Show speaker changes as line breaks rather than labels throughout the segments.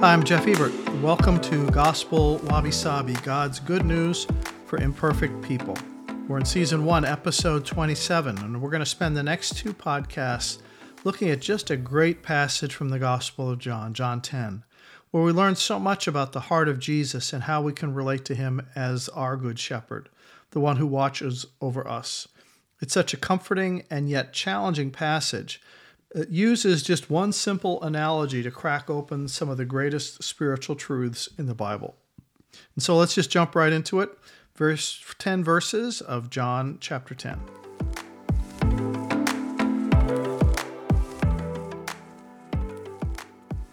Hi, I'm Jeff Ebert. Welcome to Gospel Wabi Sabi, God's good news for imperfect people. We're in season one, episode 27, and we're going to spend the next two podcasts looking at just a great passage from the Gospel of John, John 10, where we learn so much about the heart of Jesus and how we can relate to him as our good shepherd, the one who watches over us. It's such a comforting and yet challenging passage it uses just one simple analogy to crack open some of the greatest spiritual truths in the Bible. And so let's just jump right into it. Verse 10 verses of John chapter 10.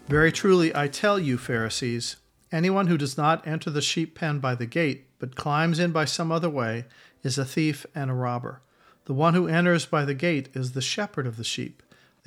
Very truly, I tell you, Pharisees, anyone who does not enter the sheep pen by the gate, but climbs in by some other way, is a thief and a robber. The one who enters by the gate is the shepherd of the sheep.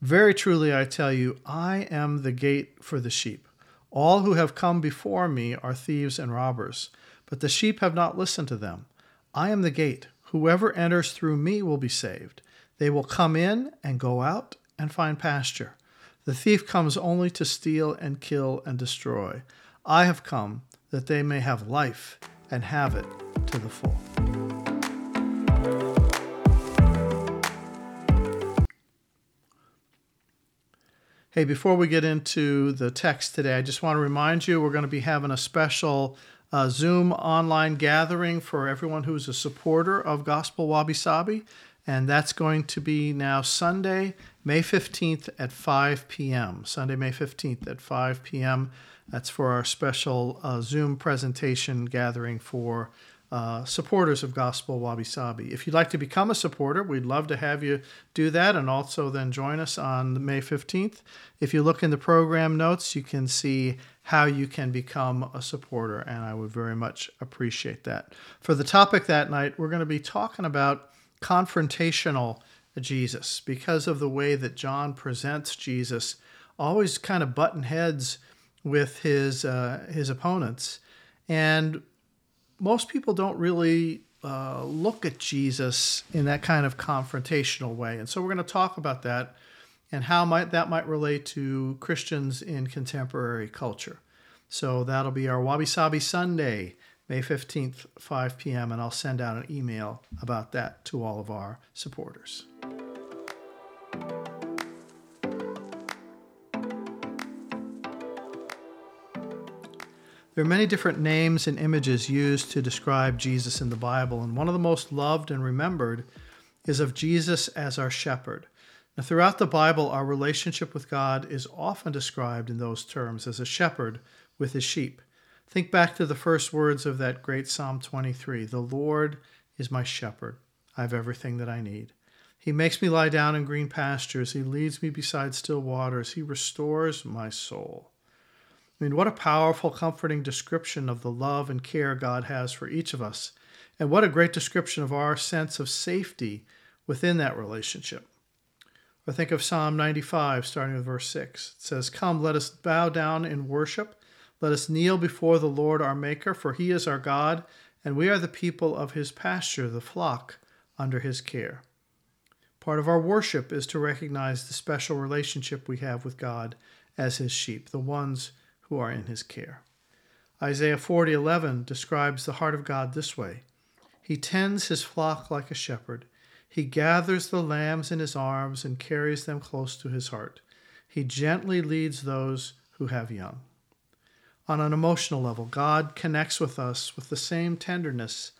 very truly, I tell you, I am the gate for the sheep. All who have come before me are thieves and robbers, but the sheep have not listened to them. I am the gate. Whoever enters through me will be saved. They will come in and go out and find pasture. The thief comes only to steal and kill and destroy. I have come that they may have life and have it to the full. Hey, before we get into the text today, I just want to remind you we're going to be having a special uh, Zoom online gathering for everyone who's a supporter of Gospel Wabi Sabi. And that's going to be now Sunday, May 15th at 5 p.m. Sunday, May 15th at 5 p.m. That's for our special uh, Zoom presentation gathering for uh, supporters of Gospel Wabi Sabi. If you'd like to become a supporter, we'd love to have you do that and also then join us on May 15th. If you look in the program notes, you can see how you can become a supporter, and I would very much appreciate that. For the topic that night, we're going to be talking about confrontational Jesus because of the way that John presents Jesus, always kind of button heads with his uh, his opponents. And most people don't really uh, look at Jesus in that kind of confrontational way. And so we're going to talk about that and how might that might relate to Christians in contemporary culture. So that'll be our Wabi Sabi Sunday, May 15th, 5 p.m., and I'll send out an email about that to all of our supporters. There are many different names and images used to describe Jesus in the Bible, and one of the most loved and remembered is of Jesus as our shepherd. Now, throughout the Bible, our relationship with God is often described in those terms as a shepherd with his sheep. Think back to the first words of that great Psalm 23 The Lord is my shepherd. I have everything that I need. He makes me lie down in green pastures. He leads me beside still waters. He restores my soul. I mean, what a powerful, comforting description of the love and care God has for each of us. And what a great description of our sense of safety within that relationship. Or think of Psalm 95, starting with verse 6. It says, Come, let us bow down in worship. Let us kneel before the Lord our Maker, for he is our God, and we are the people of his pasture, the flock under his care. Part of our worship is to recognize the special relationship we have with God as his sheep, the ones who are in his care. Isaiah 40:11 describes the heart of God this way: He tends his flock like a shepherd. He gathers the lambs in his arms and carries them close to his heart. He gently leads those who have young. On an emotional level, God connects with us with the same tenderness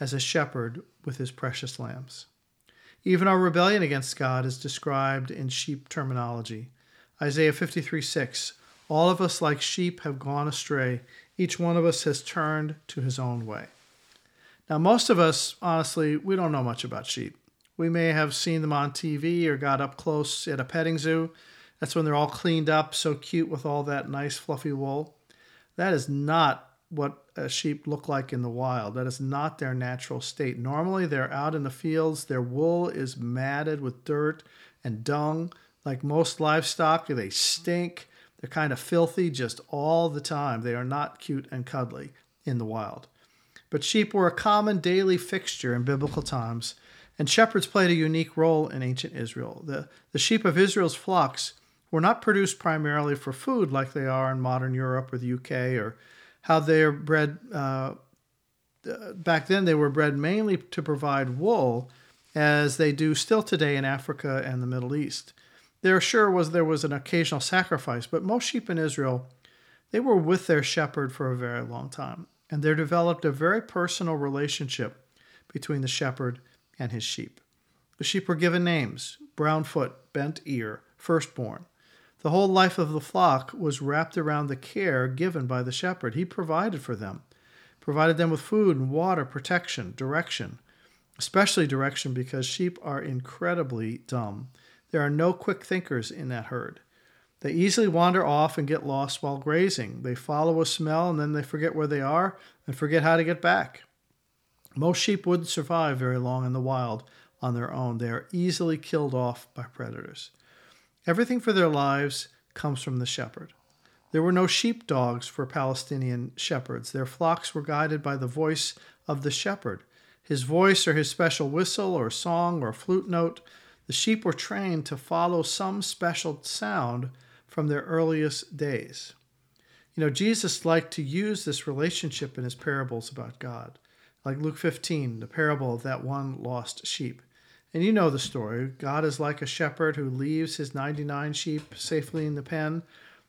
as a shepherd with his precious lambs. Even our rebellion against God is described in sheep terminology. Isaiah 53 6 all of us, like sheep, have gone astray. Each one of us has turned to his own way. Now, most of us, honestly, we don't know much about sheep. We may have seen them on TV or got up close at a petting zoo. That's when they're all cleaned up, so cute with all that nice fluffy wool. That is not what a sheep look like in the wild. That is not their natural state. Normally, they're out in the fields. Their wool is matted with dirt and dung. Like most livestock, they stink. They're kind of filthy just all the time. They are not cute and cuddly in the wild. But sheep were a common daily fixture in biblical times, and shepherds played a unique role in ancient Israel. The, the sheep of Israel's flocks were not produced primarily for food like they are in modern Europe or the UK, or how they are bred. Uh, back then, they were bred mainly to provide wool, as they do still today in Africa and the Middle East. There sure was there was an occasional sacrifice, but most sheep in Israel, they were with their shepherd for a very long time, and there developed a very personal relationship between the shepherd and his sheep. The sheep were given names: Brownfoot, Bent Ear, Firstborn. The whole life of the flock was wrapped around the care given by the shepherd. He provided for them, provided them with food and water, protection, direction, especially direction because sheep are incredibly dumb there are no quick thinkers in that herd. They easily wander off and get lost while grazing. They follow a smell and then they forget where they are and forget how to get back. Most sheep wouldn't survive very long in the wild on their own. They are easily killed off by predators. Everything for their lives comes from the shepherd. There were no sheep dogs for Palestinian shepherds. Their flocks were guided by the voice of the shepherd. His voice, or his special whistle, or song, or flute note, the sheep were trained to follow some special sound from their earliest days. You know, Jesus liked to use this relationship in his parables about God, like Luke 15, the parable of that one lost sheep. And you know the story. God is like a shepherd who leaves his 99 sheep safely in the pen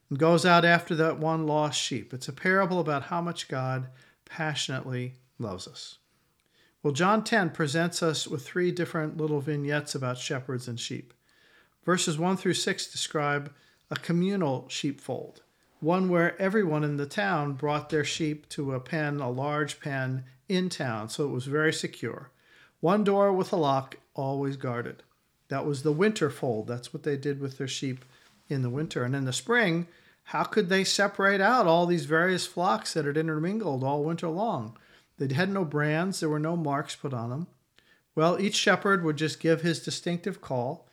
and goes out after that one lost sheep. It's a parable about how much God passionately loves us. Well, John 10 presents us with three different little vignettes about shepherds and sheep. Verses 1 through 6 describe a communal sheepfold, one where everyone in the town brought their sheep to a pen, a large pen in town, so it was very secure. One door with a lock, always guarded. That was the winter fold. That's what they did with their sheep in the winter. And in the spring, how could they separate out all these various flocks that had intermingled all winter long? They had no brands, there were no marks put on them. Well, each shepherd would just give his distinctive call,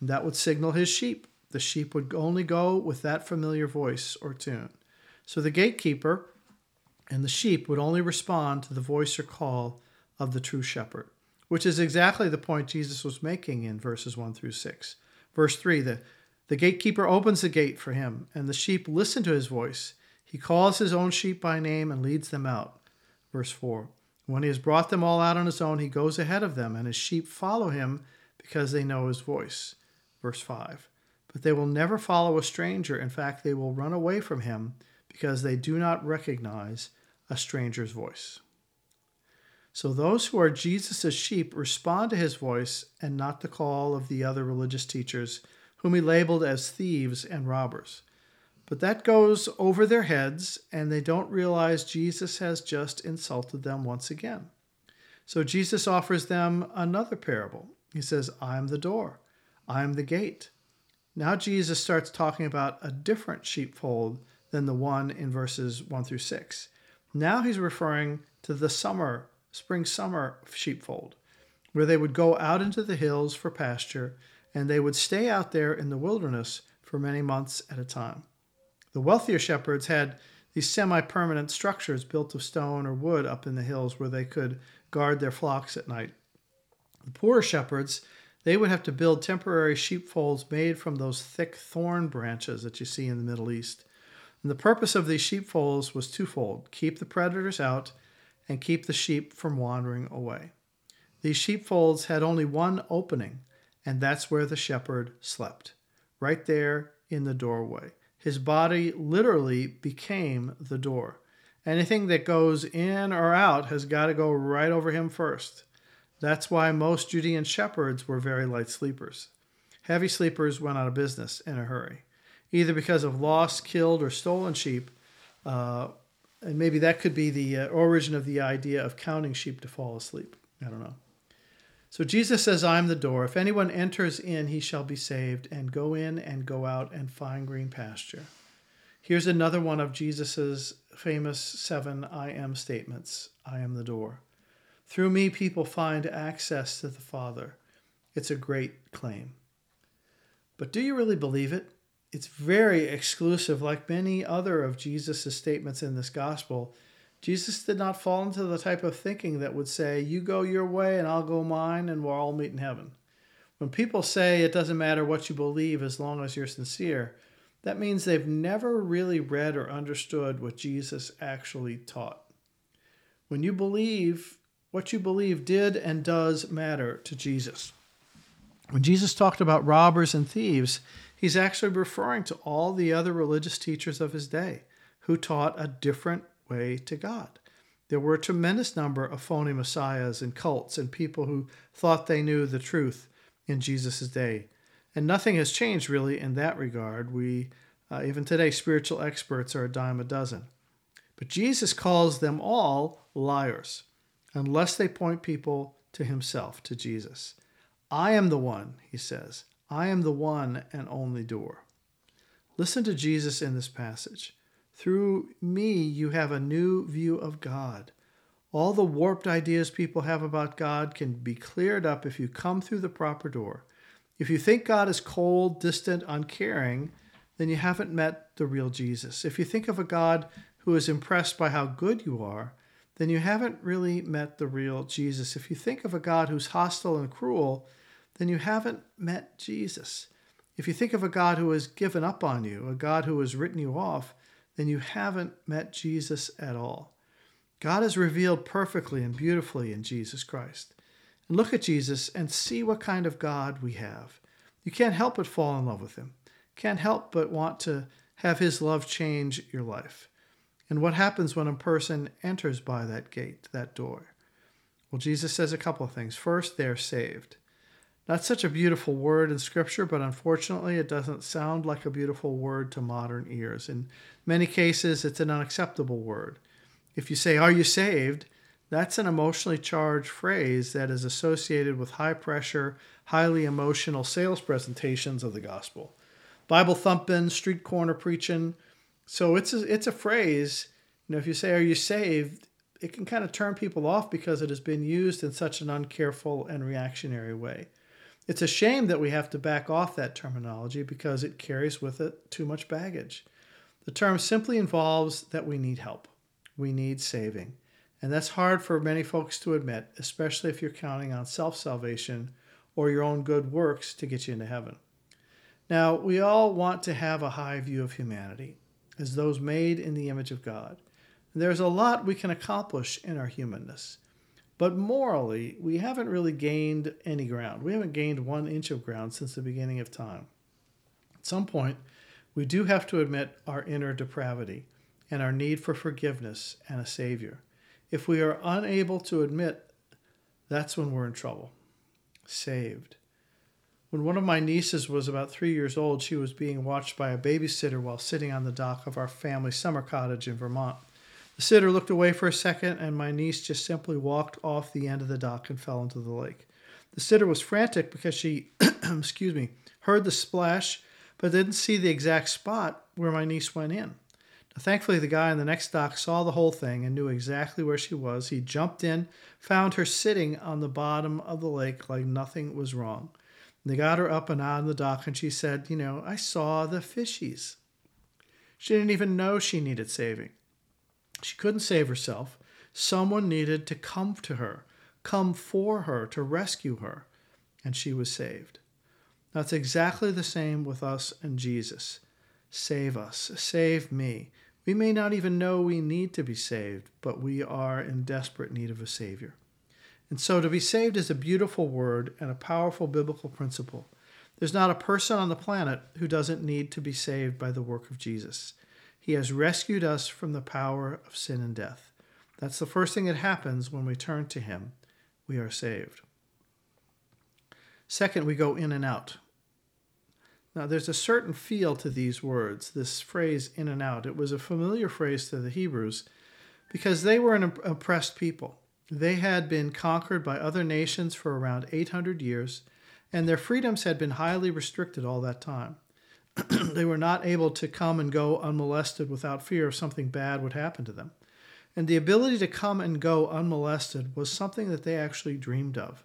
and that would signal his sheep. The sheep would only go with that familiar voice or tune. So the gatekeeper and the sheep would only respond to the voice or call of the true shepherd, which is exactly the point Jesus was making in verses 1 through 6. Verse 3 the, the gatekeeper opens the gate for him, and the sheep listen to his voice. He calls his own sheep by name and leads them out. Verse 4 When he has brought them all out on his own, he goes ahead of them, and his sheep follow him because they know his voice. Verse 5 But they will never follow a stranger. In fact, they will run away from him because they do not recognize a stranger's voice. So those who are Jesus' sheep respond to his voice and not the call of the other religious teachers, whom he labeled as thieves and robbers. But that goes over their heads, and they don't realize Jesus has just insulted them once again. So Jesus offers them another parable. He says, I'm the door, I'm the gate. Now Jesus starts talking about a different sheepfold than the one in verses 1 through 6. Now he's referring to the summer, spring summer sheepfold, where they would go out into the hills for pasture and they would stay out there in the wilderness for many months at a time. The wealthier shepherds had these semi permanent structures built of stone or wood up in the hills where they could guard their flocks at night. The poorer shepherds, they would have to build temporary sheepfolds made from those thick thorn branches that you see in the Middle East. And the purpose of these sheepfolds was twofold keep the predators out and keep the sheep from wandering away. These sheepfolds had only one opening, and that's where the shepherd slept, right there in the doorway. His body literally became the door. Anything that goes in or out has got to go right over him first. That's why most Judean shepherds were very light sleepers. Heavy sleepers went out of business in a hurry, either because of lost, killed, or stolen sheep. Uh, and maybe that could be the uh, origin of the idea of counting sheep to fall asleep. I don't know. So Jesus says, I am the door. If anyone enters in, he shall be saved, and go in and go out and find green pasture. Here's another one of Jesus's famous seven I am statements I am the door. Through me, people find access to the Father. It's a great claim. But do you really believe it? It's very exclusive, like many other of Jesus' statements in this gospel. Jesus did not fall into the type of thinking that would say, You go your way and I'll go mine and we'll all meet in heaven. When people say it doesn't matter what you believe as long as you're sincere, that means they've never really read or understood what Jesus actually taught. When you believe, what you believe did and does matter to Jesus. When Jesus talked about robbers and thieves, he's actually referring to all the other religious teachers of his day who taught a different way to God. There were a tremendous number of phony messiahs and cults and people who thought they knew the truth in Jesus' day. And nothing has changed really in that regard. We uh, even today, spiritual experts are a dime a dozen. But Jesus calls them all liars unless they point people to himself, to Jesus. I am the one, he says. I am the one and only door. Listen to Jesus in this passage. Through me, you have a new view of God. All the warped ideas people have about God can be cleared up if you come through the proper door. If you think God is cold, distant, uncaring, then you haven't met the real Jesus. If you think of a God who is impressed by how good you are, then you haven't really met the real Jesus. If you think of a God who's hostile and cruel, then you haven't met Jesus. If you think of a God who has given up on you, a God who has written you off, then you haven't met Jesus at all. God is revealed perfectly and beautifully in Jesus Christ. And look at Jesus and see what kind of God we have. You can't help but fall in love with him. Can't help but want to have his love change your life. And what happens when a person enters by that gate, that door? Well, Jesus says a couple of things. First, they're saved. That's such a beautiful word in Scripture, but unfortunately, it doesn't sound like a beautiful word to modern ears. In many cases, it's an unacceptable word. If you say, Are you saved? that's an emotionally charged phrase that is associated with high pressure, highly emotional sales presentations of the gospel. Bible thumping, street corner preaching. So it's a, it's a phrase, you know, if you say, Are you saved? it can kind of turn people off because it has been used in such an uncareful and reactionary way. It's a shame that we have to back off that terminology because it carries with it too much baggage. The term simply involves that we need help we need saving. And that's hard for many folks to admit, especially if you're counting on self salvation or your own good works to get you into heaven. Now, we all want to have a high view of humanity as those made in the image of God. There's a lot we can accomplish in our humanness. But morally, we haven't really gained any ground. We haven't gained one inch of ground since the beginning of time. At some point, we do have to admit our inner depravity and our need for forgiveness and a Savior. If we are unable to admit, that's when we're in trouble. Saved. When one of my nieces was about three years old, she was being watched by a babysitter while sitting on the dock of our family summer cottage in Vermont. The sitter looked away for a second, and my niece just simply walked off the end of the dock and fell into the lake. The sitter was frantic because she, excuse me, heard the splash, but didn't see the exact spot where my niece went in. Thankfully, the guy on the next dock saw the whole thing and knew exactly where she was. He jumped in, found her sitting on the bottom of the lake like nothing was wrong. They got her up and on the dock, and she said, You know, I saw the fishies. She didn't even know she needed saving. She couldn't save herself. Someone needed to come to her, come for her, to rescue her, and she was saved. That's exactly the same with us and Jesus. Save us, save me. We may not even know we need to be saved, but we are in desperate need of a Savior. And so to be saved is a beautiful word and a powerful biblical principle. There's not a person on the planet who doesn't need to be saved by the work of Jesus. He has rescued us from the power of sin and death. That's the first thing that happens when we turn to Him. We are saved. Second, we go in and out. Now, there's a certain feel to these words, this phrase in and out. It was a familiar phrase to the Hebrews because they were an oppressed people. They had been conquered by other nations for around 800 years, and their freedoms had been highly restricted all that time. they were not able to come and go unmolested without fear of something bad would happen to them. And the ability to come and go unmolested was something that they actually dreamed of.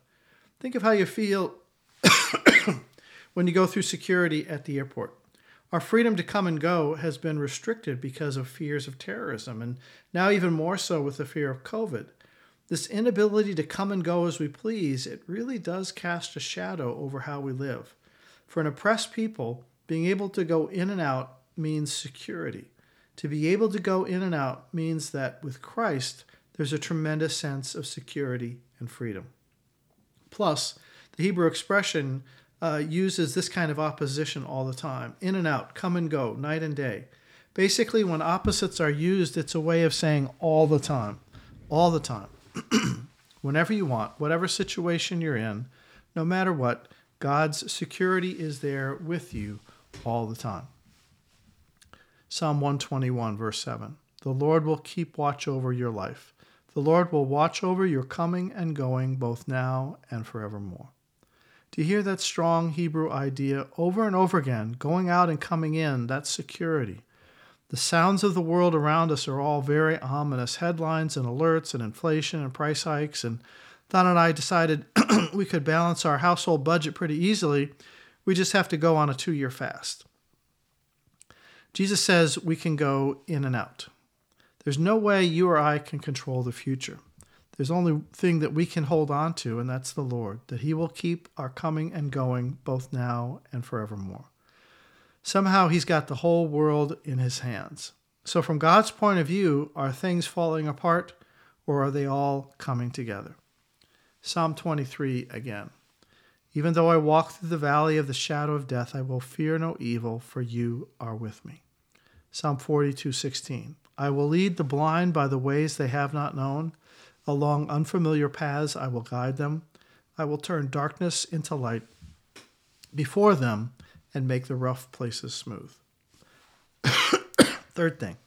Think of how you feel when you go through security at the airport. Our freedom to come and go has been restricted because of fears of terrorism, and now even more so with the fear of COVID. This inability to come and go as we please, it really does cast a shadow over how we live. For an oppressed people, being able to go in and out means security. To be able to go in and out means that with Christ, there's a tremendous sense of security and freedom. Plus, the Hebrew expression uh, uses this kind of opposition all the time in and out, come and go, night and day. Basically, when opposites are used, it's a way of saying all the time, all the time. Whenever you want, whatever situation you're in, no matter what, God's security is there with you all the time. Psalm 121, verse 7 The Lord will keep watch over your life. The Lord will watch over your coming and going both now and forevermore. To hear that strong Hebrew idea over and over again, going out and coming in, that's security. The sounds of the world around us are all very ominous headlines and alerts and inflation and price hikes. And Don and I decided we could balance our household budget pretty easily. We just have to go on a two year fast. Jesus says we can go in and out. There's no way you or I can control the future. There's only thing that we can hold on to, and that's the Lord, that He will keep our coming and going both now and forevermore. Somehow He's got the whole world in His hands. So, from God's point of view, are things falling apart or are they all coming together? Psalm 23 again. Even though I walk through the valley of the shadow of death, I will fear no evil, for you are with me. Psalm 42:16. I will lead the blind by the ways they have not known. Along unfamiliar paths I will guide them. I will turn darkness into light before them and make the rough places smooth. Third thing,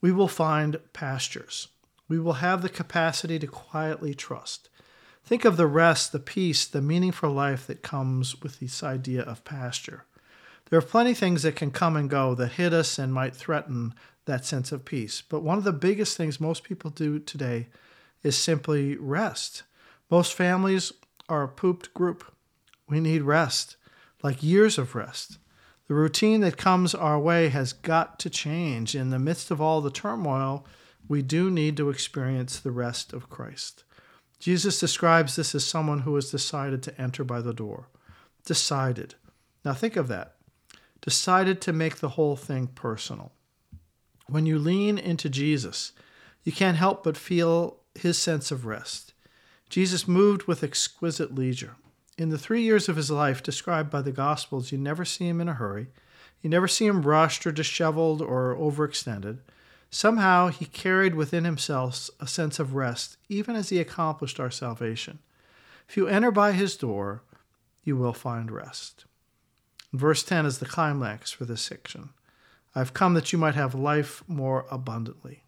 we will find pastures. We will have the capacity to quietly trust. Think of the rest, the peace, the meaning for life that comes with this idea of pasture. There are plenty of things that can come and go that hit us and might threaten that sense of peace. But one of the biggest things most people do today is simply rest. Most families are a pooped group. We need rest, like years of rest. The routine that comes our way has got to change. In the midst of all the turmoil, we do need to experience the rest of Christ. Jesus describes this as someone who has decided to enter by the door. Decided. Now think of that. Decided to make the whole thing personal. When you lean into Jesus, you can't help but feel his sense of rest. Jesus moved with exquisite leisure. In the three years of his life described by the Gospels, you never see him in a hurry. You never see him rushed or disheveled or overextended. Somehow he carried within himself a sense of rest, even as he accomplished our salvation. If you enter by his door, you will find rest. Verse 10 is the climax for this section. I've come that you might have life more abundantly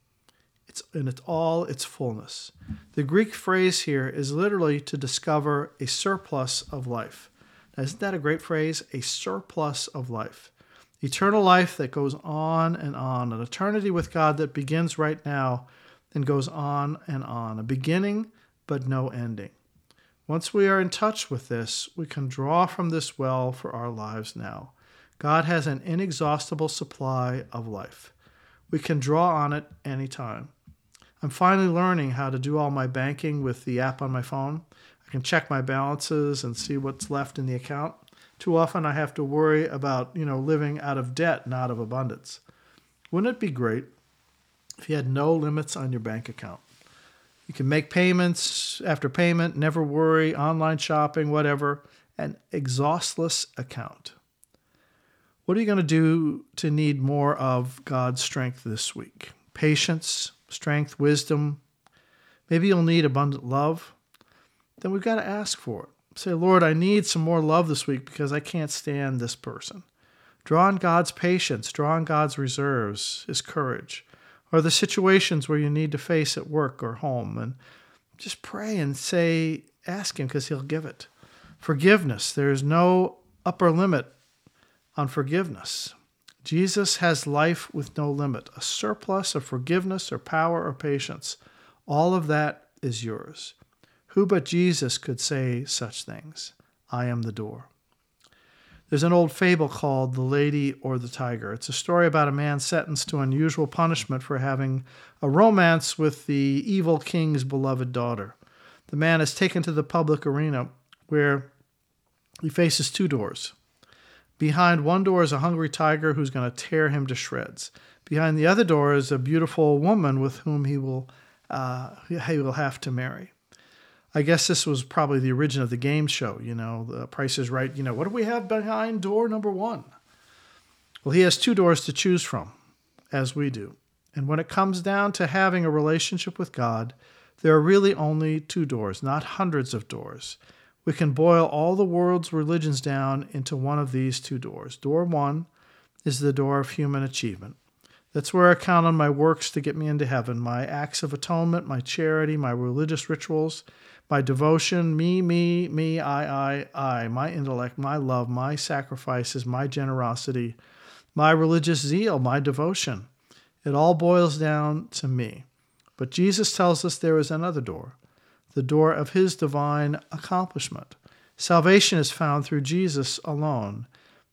its, in its all its fullness. The Greek phrase here is literally to discover a surplus of life. Now, isn't that a great phrase? A surplus of life. Eternal life that goes on and on, an eternity with God that begins right now and goes on and on, a beginning but no ending. Once we are in touch with this, we can draw from this well for our lives now. God has an inexhaustible supply of life. We can draw on it anytime. I'm finally learning how to do all my banking with the app on my phone. I can check my balances and see what's left in the account. Too often I have to worry about, you know, living out of debt, not of abundance. Wouldn't it be great if you had no limits on your bank account? You can make payments after payment, never worry, online shopping, whatever, an exhaustless account. What are you going to do to need more of God's strength this week? Patience, strength, wisdom. Maybe you'll need abundant love. Then we've got to ask for it. Say, Lord, I need some more love this week because I can't stand this person. Draw on God's patience, draw on God's reserves, His courage, or the situations where you need to face at work or home. And just pray and say, ask Him because He'll give it. Forgiveness, there is no upper limit on forgiveness. Jesus has life with no limit, a surplus of forgiveness or power or patience. All of that is yours. Who but Jesus could say such things? I am the door. There's an old fable called The Lady or the Tiger. It's a story about a man sentenced to unusual punishment for having a romance with the evil king's beloved daughter. The man is taken to the public arena where he faces two doors. Behind one door is a hungry tiger who's going to tear him to shreds. Behind the other door is a beautiful woman with whom he will uh, he will have to marry. I guess this was probably the origin of the game show. You know, the Price is Right. You know, what do we have behind door number one? Well, he has two doors to choose from, as we do. And when it comes down to having a relationship with God, there are really only two doors, not hundreds of doors. We can boil all the world's religions down into one of these two doors. Door one is the door of human achievement. That's where I count on my works to get me into heaven, my acts of atonement, my charity, my religious rituals, my devotion, me, me, me, I, I, I, my intellect, my love, my sacrifices, my generosity, my religious zeal, my devotion. It all boils down to me. But Jesus tells us there is another door, the door of his divine accomplishment. Salvation is found through Jesus alone.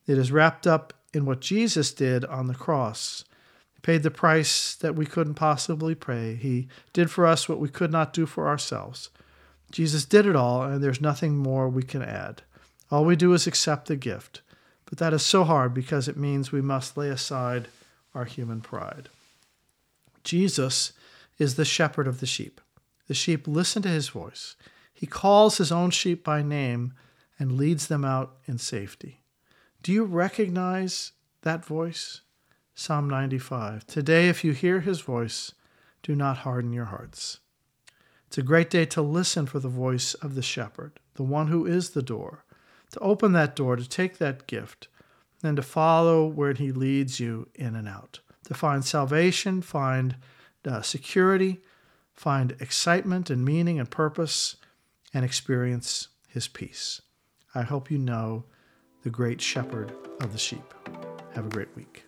It is wrapped up in what Jesus did on the cross. He paid the price that we couldn't possibly pay. He did for us what we could not do for ourselves. Jesus did it all, and there's nothing more we can add. All we do is accept the gift. But that is so hard because it means we must lay aside our human pride. Jesus is the shepherd of the sheep. The sheep listen to his voice. He calls his own sheep by name and leads them out in safety. Do you recognize that voice? Psalm 95. Today, if you hear his voice, do not harden your hearts. It's a great day to listen for the voice of the shepherd, the one who is the door, to open that door, to take that gift, and to follow where he leads you in and out, to find salvation, find uh, security, find excitement and meaning and purpose, and experience his peace. I hope you know the great shepherd of the sheep. Have a great week.